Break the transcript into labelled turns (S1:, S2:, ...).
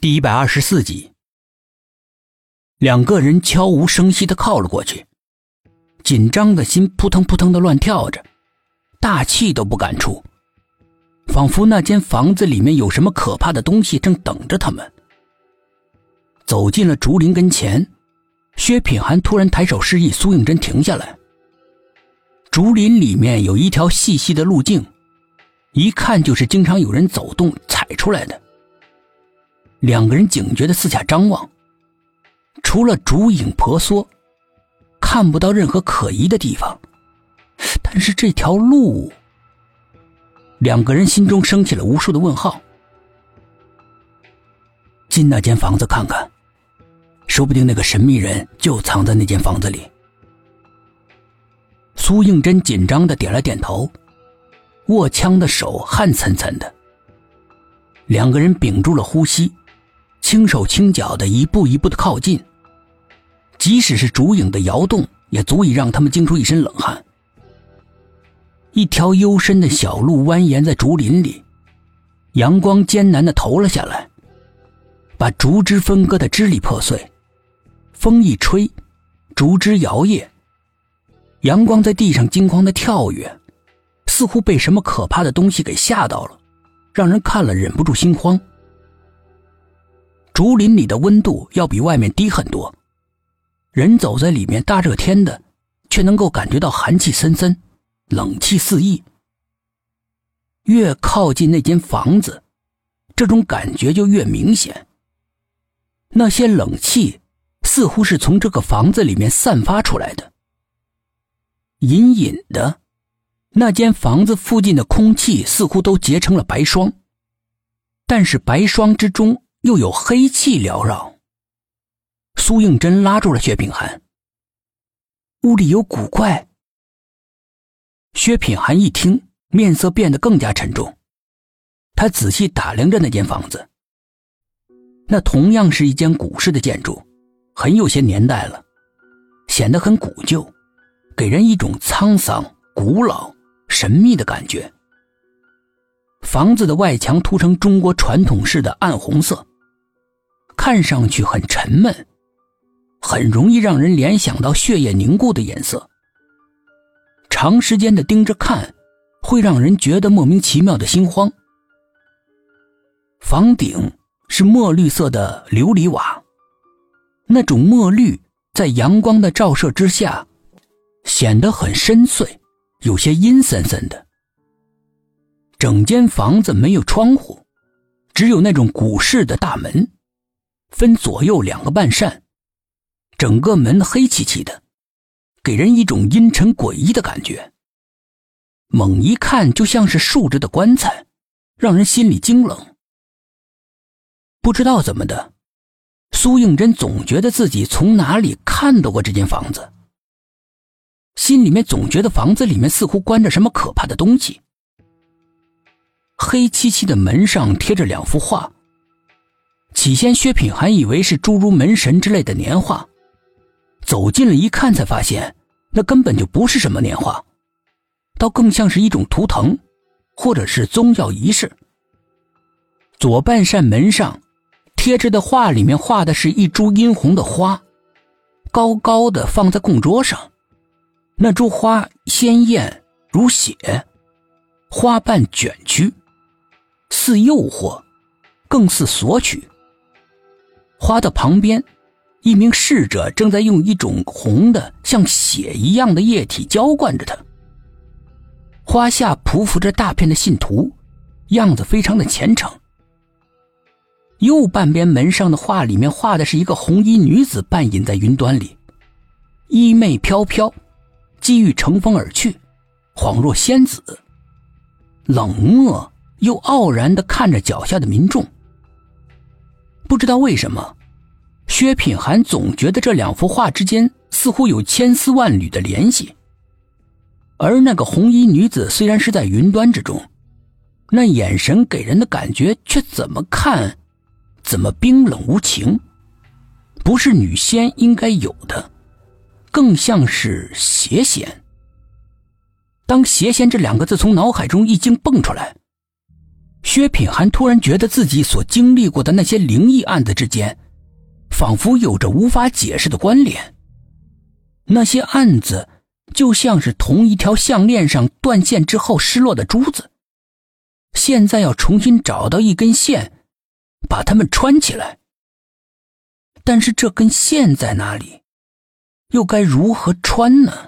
S1: 第一百二十四集，两个人悄无声息的靠了过去，紧张的心扑腾扑腾的乱跳着，大气都不敢出，仿佛那间房子里面有什么可怕的东西正等着他们。走进了竹林跟前，薛品涵突然抬手示意苏应真停下来。竹林里面有一条细细的路径，一看就是经常有人走动踩出来的。两个人警觉的四下张望，除了竹影婆娑，看不到任何可疑的地方。但是这条路，两个人心中升起了无数的问号。进那间房子看看，说不定那个神秘人就藏在那间房子里。苏应真紧张的点了点头，握枪的手汗涔涔的。两个人屏住了呼吸。轻手轻脚的一步一步的靠近，即使是竹影的摇动，也足以让他们惊出一身冷汗。一条幽深的小路蜿蜒在竹林里，阳光艰难的投了下来，把竹枝分割的支离破碎。风一吹，竹枝摇曳，阳光在地上惊慌的跳跃，似乎被什么可怕的东西给吓到了，让人看了忍不住心慌。竹林里的温度要比外面低很多，人走在里面大热天的，却能够感觉到寒气森森，冷气四溢。越靠近那间房子，这种感觉就越明显。那些冷气似乎是从这个房子里面散发出来的，隐隐的，那间房子附近的空气似乎都结成了白霜，但是白霜之中。又有黑气缭绕。苏应真拉住了薛品涵。屋里有古怪。薛品涵一听，面色变得更加沉重。他仔细打量着那间房子。那同样是一间古式的建筑，很有些年代了，显得很古旧，给人一种沧桑、古老、神秘的感觉。房子的外墙涂成中国传统式的暗红色。看上去很沉闷，很容易让人联想到血液凝固的颜色。长时间的盯着看，会让人觉得莫名其妙的心慌。房顶是墨绿色的琉璃瓦，那种墨绿在阳光的照射之下，显得很深邃，有些阴森森的。整间房子没有窗户，只有那种古式的大门。分左右两个半扇，整个门黑漆漆的，给人一种阴沉诡异的感觉。猛一看就像是竖着的棺材，让人心里惊冷。不知道怎么的，苏应真总觉得自己从哪里看到过这间房子，心里面总觉得房子里面似乎关着什么可怕的东西。黑漆漆的门上贴着两幅画。起先，薛品涵以为是诸如门神之类的年画，走近了一看，才发现那根本就不是什么年画，倒更像是一种图腾，或者是宗教仪式。左半扇门上贴着的画里面画的是一株殷红的花，高高的放在供桌上，那株花鲜艳如血，花瓣卷曲，似诱惑，更似索取。花的旁边，一名侍者正在用一种红的像血一样的液体浇灌着它。花下匍匐着大片的信徒，样子非常的虔诚。右半边门上的画里面画的是一个红衣女子半隐在云端里，衣袂飘飘，机遇乘风而去，恍若仙子。冷漠又傲然的看着脚下的民众。不知道为什么，薛品涵总觉得这两幅画之间似乎有千丝万缕的联系。而那个红衣女子虽然是在云端之中，那眼神给人的感觉却怎么看，怎么冰冷无情，不是女仙应该有的，更像是邪仙。当“邪仙”这两个字从脑海中一经蹦出来，薛品涵突然觉得自己所经历过的那些灵异案子之间，仿佛有着无法解释的关联。那些案子就像是同一条项链上断线之后失落的珠子，现在要重新找到一根线，把它们穿起来。但是这根线在哪里？又该如何穿呢？